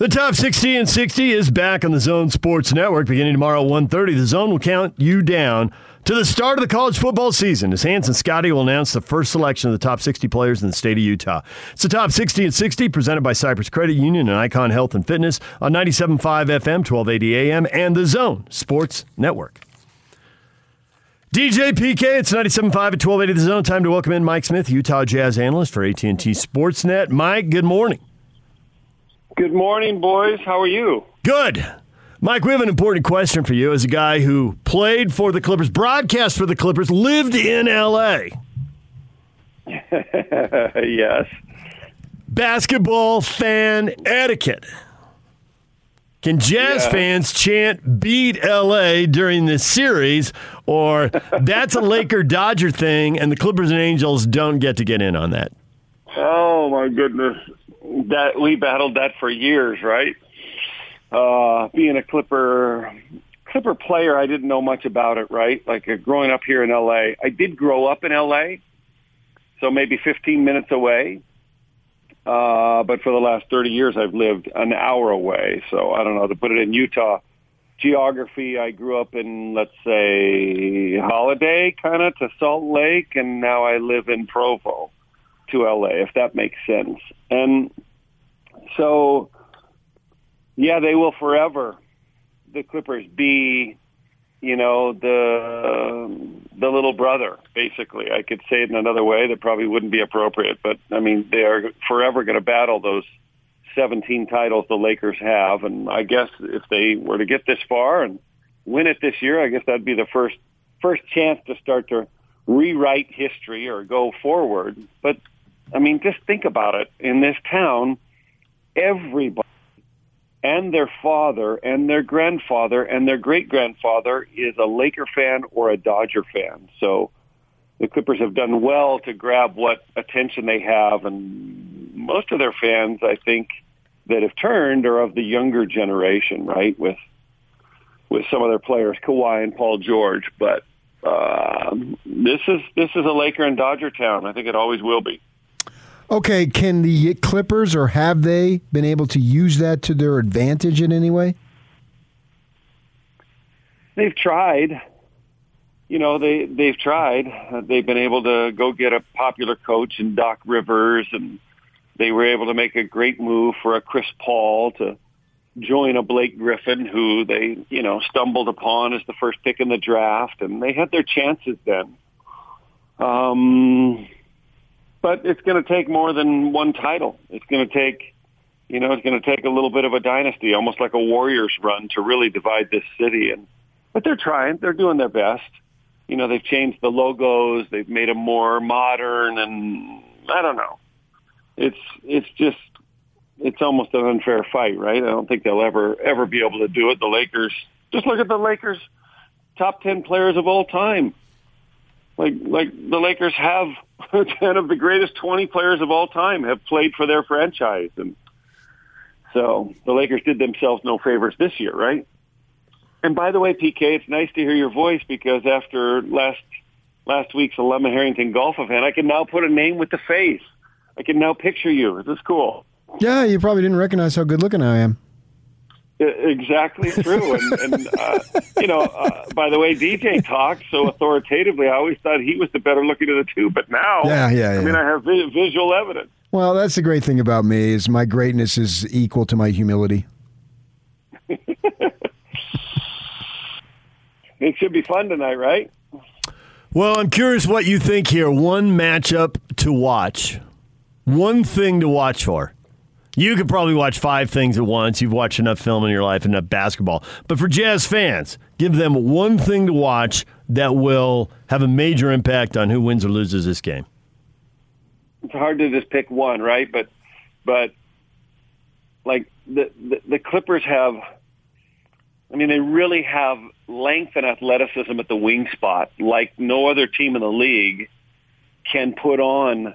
The top 60 and 60 is back on the Zone Sports Network. Beginning tomorrow 1.30, the Zone will count you down to the start of the college football season as Hans and Scotty will announce the first selection of the top 60 players in the state of Utah. It's the top 60 and 60 presented by Cyprus Credit Union and Icon Health and Fitness on 97.5 FM, 1280 AM, and the Zone Sports Network. DJ PK, it's 97.5 at 1280 The Zone. Time to welcome in Mike Smith, Utah Jazz analyst for AT&T Sportsnet. Mike, good morning. Good morning, boys. How are you? Good. Mike, we have an important question for you as a guy who played for the Clippers, broadcast for the Clippers, lived in L.A. yes. Basketball fan etiquette. Can Jazz yeah. fans chant beat LA during this series, or that's a Laker Dodger thing and the Clippers and Angels don't get to get in on that? Oh, my goodness that we battled that for years, right? Uh, being a Clipper Clipper player, I didn't know much about it, right? Like uh, growing up here in LA, I did grow up in LA, so maybe 15 minutes away. Uh, but for the last 30 years, I've lived an hour away. So I don't know to put it in Utah geography. I grew up in, let's say, Holladay kind of to Salt Lake, and now I live in Provo to LA, if that makes sense. And so, yeah, they will forever, the Clippers, be, you know, the the little brother. Basically, I could say it in another way that probably wouldn't be appropriate, but I mean, they are forever going to battle those 17 titles the Lakers have, and I guess if they were to get this far and win it this year, I guess that'd be the first first chance to start to rewrite history or go forward. But I mean, just think about it. In this town, everybody and their father and their grandfather and their great grandfather is a Laker fan or a Dodger fan. So the Clippers have done well to grab what attention they have, and most of their fans, I think, that have turned are of the younger generation, right? With with some of their players, Kawhi and Paul George. But uh, this is this is a Laker and Dodger town. I think it always will be. Okay, can the Clippers or have they been able to use that to their advantage in any way? They've tried. You know, they they've tried. They've been able to go get a popular coach in Doc Rivers, and they were able to make a great move for a Chris Paul to join a Blake Griffin, who they you know stumbled upon as the first pick in the draft, and they had their chances then. Um, but it's going to take more than one title. It's going to take, you know, it's going to take a little bit of a dynasty, almost like a Warriors run, to really divide this city. And but they're trying. They're doing their best. You know, they've changed the logos. They've made them more modern, and I don't know. It's it's just it's almost an unfair fight, right? I don't think they'll ever ever be able to do it. The Lakers. Just look at the Lakers' top ten players of all time. Like like the Lakers have 10 of the greatest 20 players of all time have played for their franchise. And so the Lakers did themselves no favors this year, right? And by the way, PK, it's nice to hear your voice because after last last week's Alema Harrington golf event, I can now put a name with the face. I can now picture you. Is this cool? Yeah, you probably didn't recognize how good looking I am. Exactly true, and, and uh, you know, uh, by the way, DJ talks so authoritatively. I always thought he was the better looking of the two, but now, yeah, yeah, yeah. I mean, I have vi- visual evidence. Well, that's the great thing about me is my greatness is equal to my humility. it should be fun tonight, right? Well, I'm curious what you think here. One matchup to watch, one thing to watch for. You could probably watch five things at once. You've watched enough film in your life, enough basketball. But for Jazz fans, give them one thing to watch that will have a major impact on who wins or loses this game. It's hard to just pick one, right? But, but like the, the, the Clippers have, I mean, they really have length and athleticism at the wing spot, like no other team in the league can put on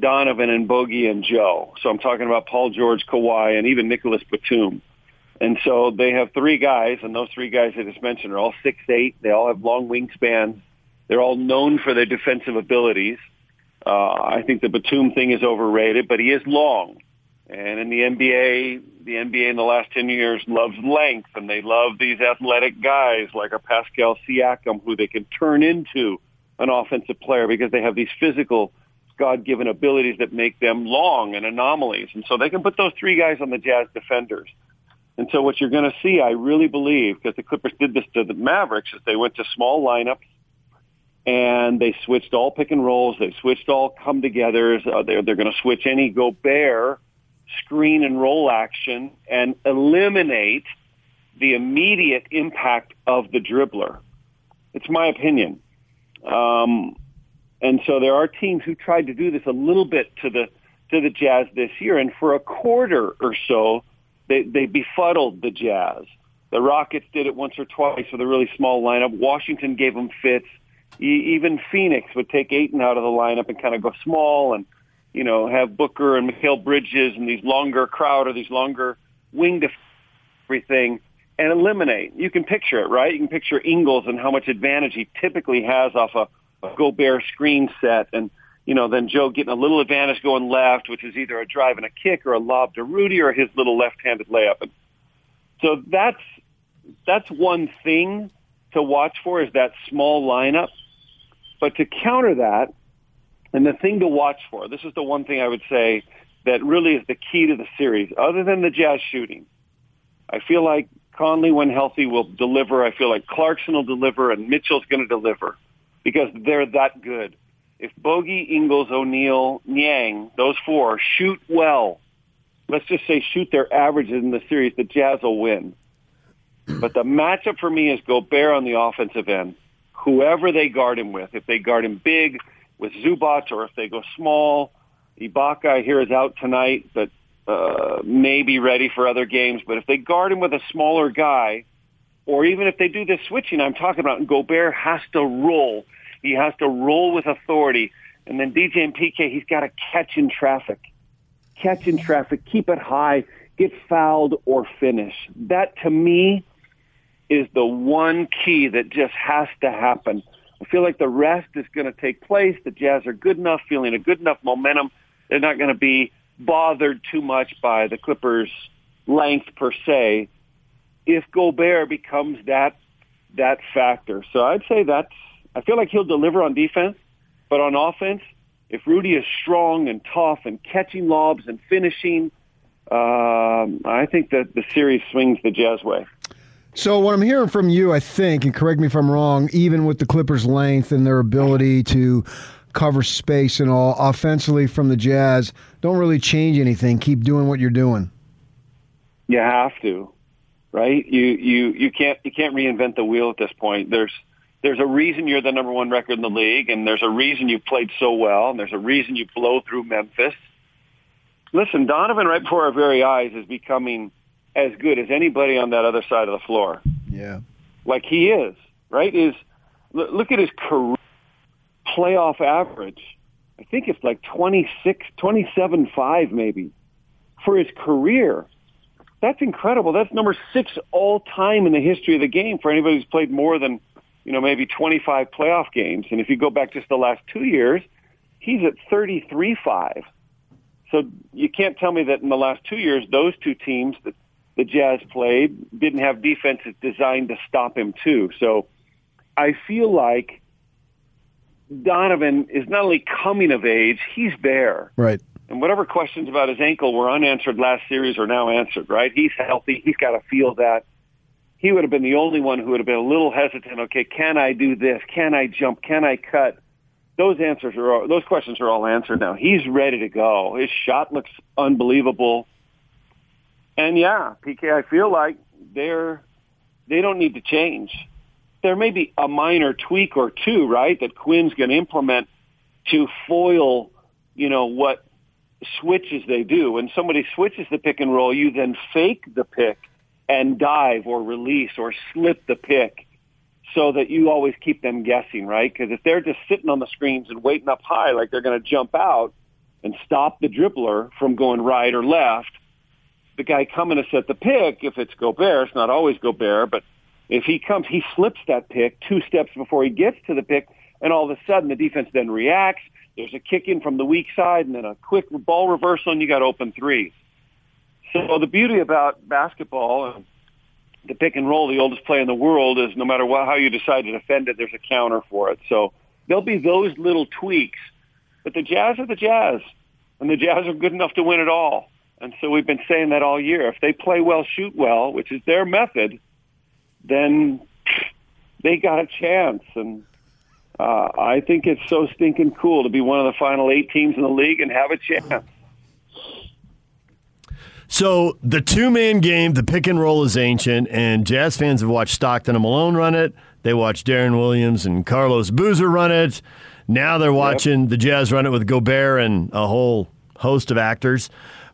Donovan and Bogey and Joe. So I'm talking about Paul George, Kawhi, and even Nicholas Batum. And so they have three guys, and those three guys I just mentioned are all six eight. They all have long wingspans. They're all known for their defensive abilities. Uh, I think the Batum thing is overrated, but he is long. And in the NBA, The NBA in the last 10 years loves length, and they love these athletic guys like a Pascal Siakam who they can turn into an offensive player because they have these physical God-given abilities that make them long and anomalies. And so they can put those three guys on the Jazz defenders. And so what you're going to see, I really believe, because the Clippers did this to the Mavericks, is they went to small lineups and they switched all pick and rolls. They switched all come togethers. Uh, they're, they're going to switch any Gobert screen and roll action and eliminate the immediate impact of the dribbler. It's my opinion. Um, and so there are teams who tried to do this a little bit to the to the Jazz this year, and for a quarter or so, they they befuddled the Jazz. The Rockets did it once or twice with a really small lineup. Washington gave them fits. even Phoenix would take Ayton out of the lineup and kind of go small and you know have Booker and Mikal Bridges and these longer crowd or these longer wing def- everything and eliminate. You can picture it, right? You can picture Ingles and how much advantage he typically has off a a Gobert screen set and you know, then Joe getting a little advantage going left, which is either a drive and a kick or a lob to Rudy or his little left-handed layup. And so that's that's one thing to watch for is that small lineup. But to counter that, and the thing to watch for, this is the one thing I would say that really is the key to the series, other than the Jazz shooting. I feel like Conley, when healthy, will deliver. I feel like Clarkson will deliver, and Mitchell's going to deliver because they're that good. If Bogey, Ingles, O'Neale, Niang, those four shoot well, let's just say shoot their averages in the series, the Jazz will win. But the matchup for me is Gobert on the offensive end. Whoever they guard him with, if they guard him big with Zubac or if they go small, Ibaka I hear is out tonight, but uh, may be ready for other games. But if they guard him with a smaller guy, or even if they do this switching I'm talking about, Gobert has to roll he has to roll with authority. And then DJ and PK, he's got to catch in traffic. Catch in traffic, keep it high, get fouled or finish. That to me is the one key that just has to happen. I feel like the rest is going to take place. The Jazz are good enough, feeling a good enough momentum. They're not going to be bothered too much by the Clippers' length per se. If Gobert becomes that that factor, so I'd say that's I feel like he'll deliver on defense, but on offense, if Rudy is strong and tough and catching lobs and finishing, um, I think that the series swings the Jazz way. So what I'm hearing from you, I think, and correct me if I'm wrong, even with the Clippers' length and their ability to cover space and all, offensively from the Jazz, don't really change anything. Keep doing what you're doing. You have to, right? You you you can't you can't reinvent the wheel at this point. There's there's a reason you're the number one record in the league, and there's a reason you played so well, and there's a reason you blow through Memphis. Listen, Donovan, right before our very eyes, is becoming as good as anybody on that other side of the floor. Yeah, like he is. Right? Is look at his career playoff average. I think it's like 26, 27, 5 maybe for his career. That's incredible. That's number six all time in the history of the game for anybody who's played more than you know, maybe 25 playoff games. And if you go back just the last two years, he's at 33-5. So you can't tell me that in the last two years, those two teams that the Jazz played didn't have defenses designed to stop him too. So I feel like Donovan is not only coming of age, he's there. Right. And whatever questions about his ankle were unanswered last series are now answered, right? He's healthy. He's got to feel that he would have been the only one who would have been a little hesitant. Okay, can I do this? Can I jump? Can I cut? Those answers are all, those questions are all answered now. He's ready to go. His shot looks unbelievable. And yeah, PK, I feel like they're they don't need to change. There may be a minor tweak or two, right, that Quinn's going to implement to foil, you know, what switches they do. When somebody switches the pick and roll, you then fake the pick and dive or release or slip the pick so that you always keep them guessing, right? Because if they're just sitting on the screens and waiting up high like they're going to jump out and stop the dribbler from going right or left, the guy coming to set the pick, if it's Gobert, it's not always Gobert, but if he comes, he slips that pick two steps before he gets to the pick, and all of a sudden the defense then reacts. There's a kick in from the weak side, and then a quick ball reversal, and you got open threes. So the beauty about basketball and the pick and roll, the oldest play in the world, is no matter what, how you decide to defend it, there's a counter for it. So there'll be those little tweaks. But the Jazz are the Jazz, and the Jazz are good enough to win it all. And so we've been saying that all year. If they play well, shoot well, which is their method, then they got a chance. And uh, I think it's so stinking cool to be one of the final eight teams in the league and have a chance. So the two man game, the pick and roll is ancient, and Jazz fans have watched Stockton and Malone run it. They watched Deron Williams and Carlos Boozer run it. Now they're watching yep. the Jazz run it with Gobert and a whole host of actors.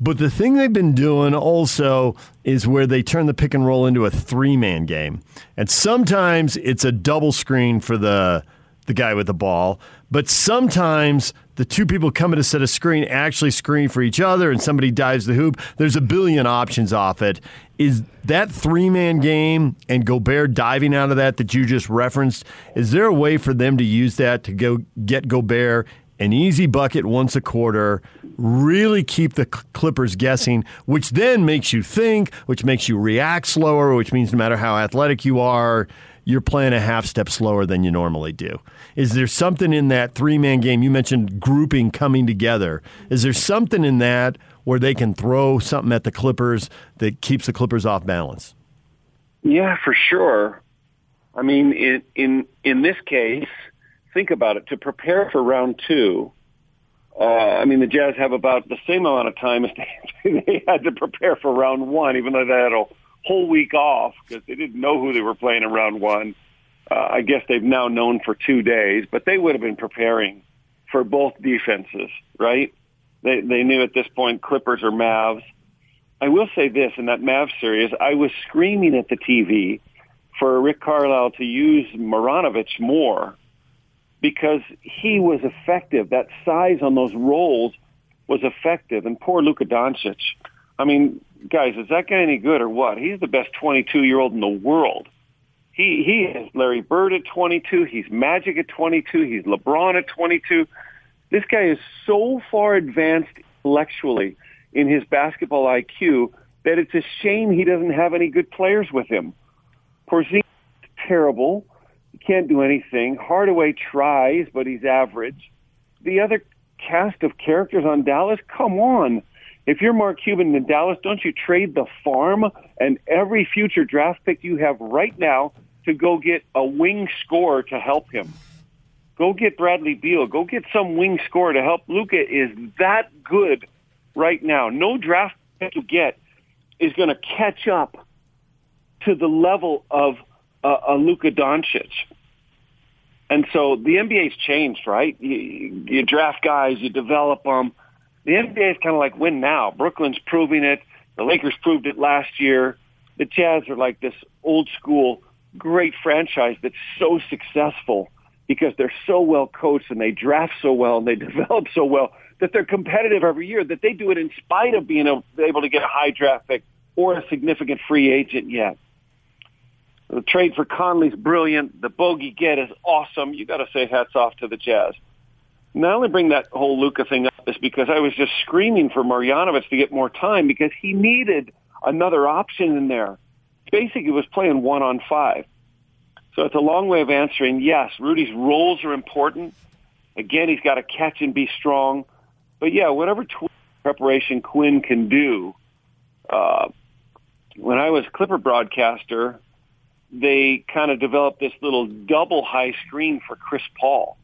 But the thing they've been doing also is where they turn the pick and roll into a three man game. And sometimes it's a double screen for the the guy with the ball, but sometimes the two people coming to set a screen actually screen for each other and somebody dives the hoop. There's a billion options off it. Is that three man game and Gobert diving out of that that you just referenced? Is there a way for them to use that to go get Gobert an easy bucket once a quarter, really keep the Clippers guessing, which then makes you think, which makes you react slower, which means no matter how athletic you are, you're playing a half step slower than you normally do. Is there something in that three man game? You mentioned grouping coming together. Is there something in that where they can throw something at the Clippers that keeps the Clippers off balance? Yeah, for sure. I mean, in in in this case, think about it, to prepare for round two, uh, I mean, the Jazz have about the same amount of time as they, they had to prepare for round one, even though they had a whole week off because they didn't know who they were playing in round one. Uh, I guess they've now known for two days, but they would have been preparing for both defenses, right? They they knew at this point Clippers or Mavs. I will say this in that Mavs series, I was screaming at the TV for Rick Carlisle to use Marjanovic more because he was effective. That size on those rolls was effective. And poor Luka Doncic. I mean, guys, is that guy any good or what? He's the best 22 year old in the world. He he is Larry Bird at 22. He's Magic at 22. He's LeBron at 22. This guy is so far advanced intellectually in his basketball IQ that it's a shame he doesn't have any good players with him. Porzingis is terrible. He can't do anything. Hardaway tries, but he's average. The other cast of characters on Dallas, come on. If you're Mark Cuban in Dallas, don't you trade the farm and every future draft pick you have right now to go get a wing scorer to help him? Go get Bradley Beal. Go get some wing scorer to help. Luka is that good right now. No draft pick you get is going to catch up to the level of – a, a Luka Doncic. And so the NBA's changed, right? You, you draft guys, you develop them. The NBA is kind of like win now. Brooklyn's proving it. The Lakers proved it last year. The Jazz are like this old school, great franchise that's so successful because they're so well coached and they draft so well and they develop so well that they're competitive every year, that they do it in spite of being able to get a high draft pick or a significant free agent yet. The trade for Conley's brilliant. The bogey get is awesome. You got to say hats off to the Jazz. Not only bring that whole Luka thing up is because I was just screaming for Marjanovic to get more time because he needed another option in there. Basically, was playing one on five. So it's a long way of answering. Yes, Rudy's rolls are important. Again, he's got to catch and be strong. But yeah, whatever preparation Quinn can do. Uh, when I was Clipper broadcaster, they kind of developed this little double high screen for Chris Paul.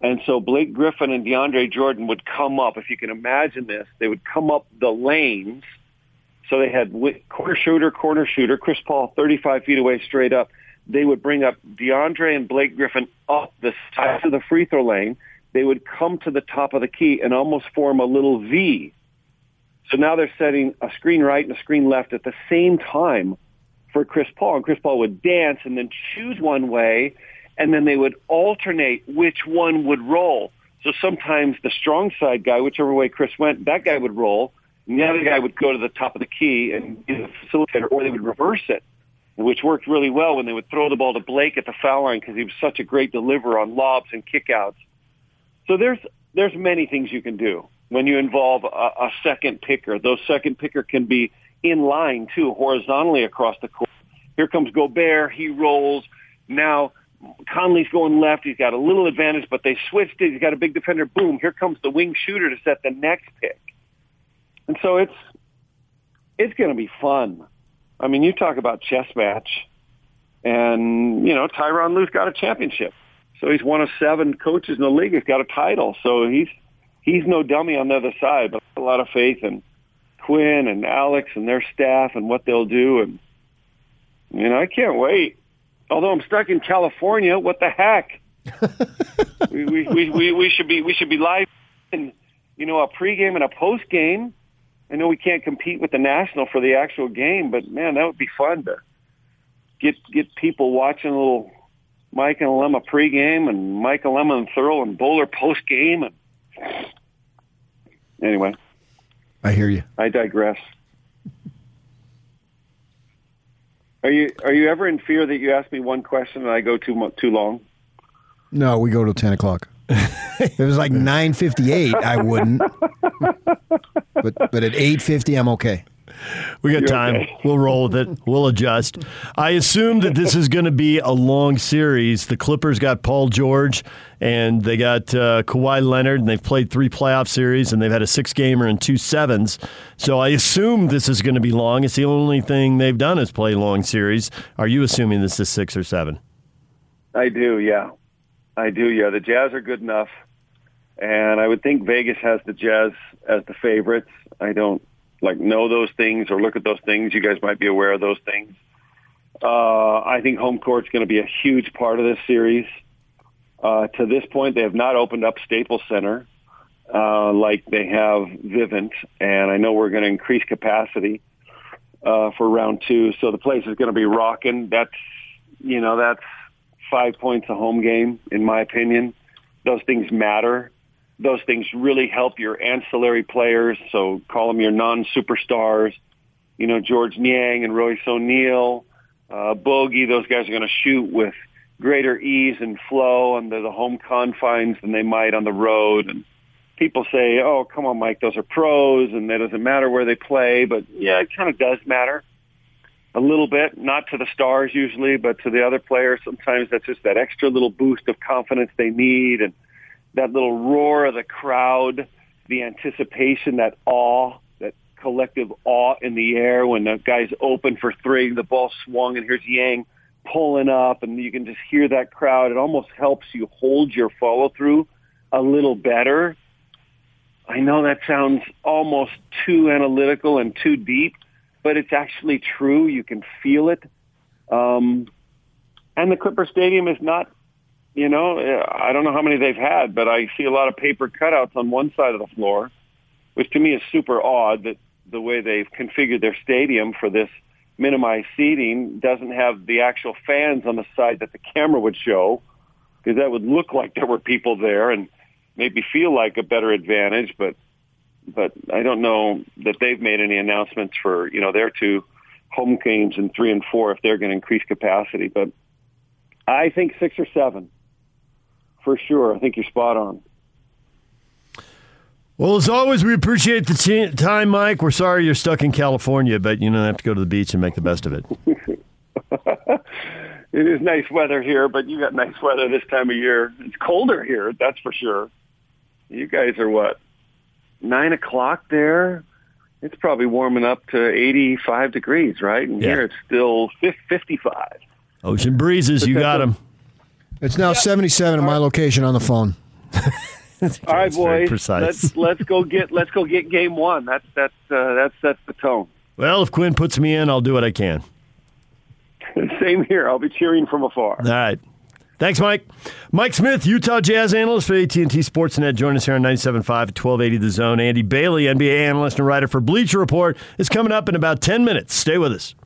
And so Blake Griffin and DeAndre Jordan would come up. If you can imagine this, they would come up the lanes. So they had corner shooter, corner shooter, Chris Paul 35 feet away straight up. They would bring up DeAndre and Blake Griffin up the sides of the free throw lane. They would come to the top of the key and almost form a little V. So now they're setting a screen right and a screen left at the same time for Chris Paul, and Chris Paul would dance and then choose one way, and then they would alternate which one would roll. So sometimes the strong side guy, whichever way Chris went, that guy would roll, and the other guy would go to the top of the key and be the facilitator, or they would reverse it, which worked really well when they would throw the ball to Blake at the foul line because he was such a great deliverer on lobs and kickouts. So there's there's many things you can do. when you involve a, a second picker. Those second picker can be in line too, horizontally across the court. Here comes Gobert. He rolls. Now Conley's going left. He's got a little advantage, but they switched it. He's got a big defender. Boom! Here comes the wing shooter to set the next pick. And so it's it's going to be fun. I mean, you talk about chess match, and you know Tyronn Lue's got a championship, so he's one of seven coaches in the league. He's got a title, so he's he's no dummy on the other side. But a lot of faith in Quinn and Alex and their staff and what they'll do, and you know I can't wait. Although I'm stuck in California, what the heck? we, we, we, we should be we should be live in you know a pregame and a postgame I know we can't compete with the national for the actual game, but man, that would be fun to get get people watching a little Mike and Alema pregame and Mike Alema and Thurl and Bowler postgame. And anyway, I hear you. I digress. Are you are you ever in fear that you ask me one question and I go too too long? No, we go till ten o'clock. if it was like nine fifty eight, I wouldn't. but but at eight fifty, I'm okay. We got You're time. Okay. We'll roll with it. We'll adjust. I assume that this is going to be a long series. The Clippers got Paul George and they got uh, Kawhi Leonard, and they've played three playoff series, and they've had a six gamer and two sevens. So I assume this is going to be long. It's the only thing they've done is play long series. Are you assuming this is six or seven? I do, yeah. I do, yeah. The Jazz are good enough, and I would think Vegas has the Jazz as the favorites. I don't like know those things or look at those things. You guys might be aware of those things. Uh, I think home court's going to be a huge part of this series. Uh, to this point, they have not opened up Staples Center uh, like they have Vivint, and I know we're going to increase capacity uh, for round two. So the place is going to be rocking. That's you know that's five points a home game, in my opinion. Those things matter. Those things really help your ancillary players. So call them your non-superstars. You know, Georges Niang and Royce O'Neale, uh, Bogey. Those guys are going to shoot with greater ease and flow under the home confines than they might on the road. And people say, "Oh, come on, Mike, those are pros, and it doesn't matter where they play." But yeah, it kind of does matter a little bit, not to the stars usually, but to the other players. Sometimes that's just that extra little boost of confidence they need and that little roar of the crowd, the anticipation, that awe, that collective awe in the air when the guy's open for three, the ball swung and here's Niang pulling up and you can just hear that crowd. It almost helps you hold your follow through a little better. I know that sounds almost too analytical and too deep, but it's actually true. You can feel it. Um, and the Clipper Stadium is not, you know, I don't know how many they've had, but I see a lot of paper cutouts on one side of the floor, which to me is super odd that the way they've configured their stadium for this minimized seating doesn't have the actual fans on the side that the camera would show, because that would look like there were people there and maybe feel like a better advantage, but but I don't know that they've made any announcements for you know their two home games in three and four if they're going to increase capacity. But I think six or seven for sure. I think you're spot on. Well, as always, we appreciate the t- time, Mike. We're sorry you're stuck in California, but you don't have to go to the beach and make the best of it. it is nice weather here, but you got nice weather this time of year. It's colder here, that's for sure. You guys are what nine o'clock there, it's probably warming up to 85 degrees, right? And yeah. here it's still 55. Ocean breezes, you got them. It's now 77 at my location on the phone. All right, boys. Let's let's go get let's go get game one. That's that's uh, that sets the tone. Well, if Quinn puts me in, I'll do what I can. Same here. I'll be cheering from afar. All right. Thanks, Mike. Mike Smith, Utah Jazz analyst for AT&T Sportsnet. Join us here on 97.5 at 1280 The Zone. Andy Bailey, NBA analyst and writer for Bleacher Report, is coming up in about 10 minutes. Stay with us.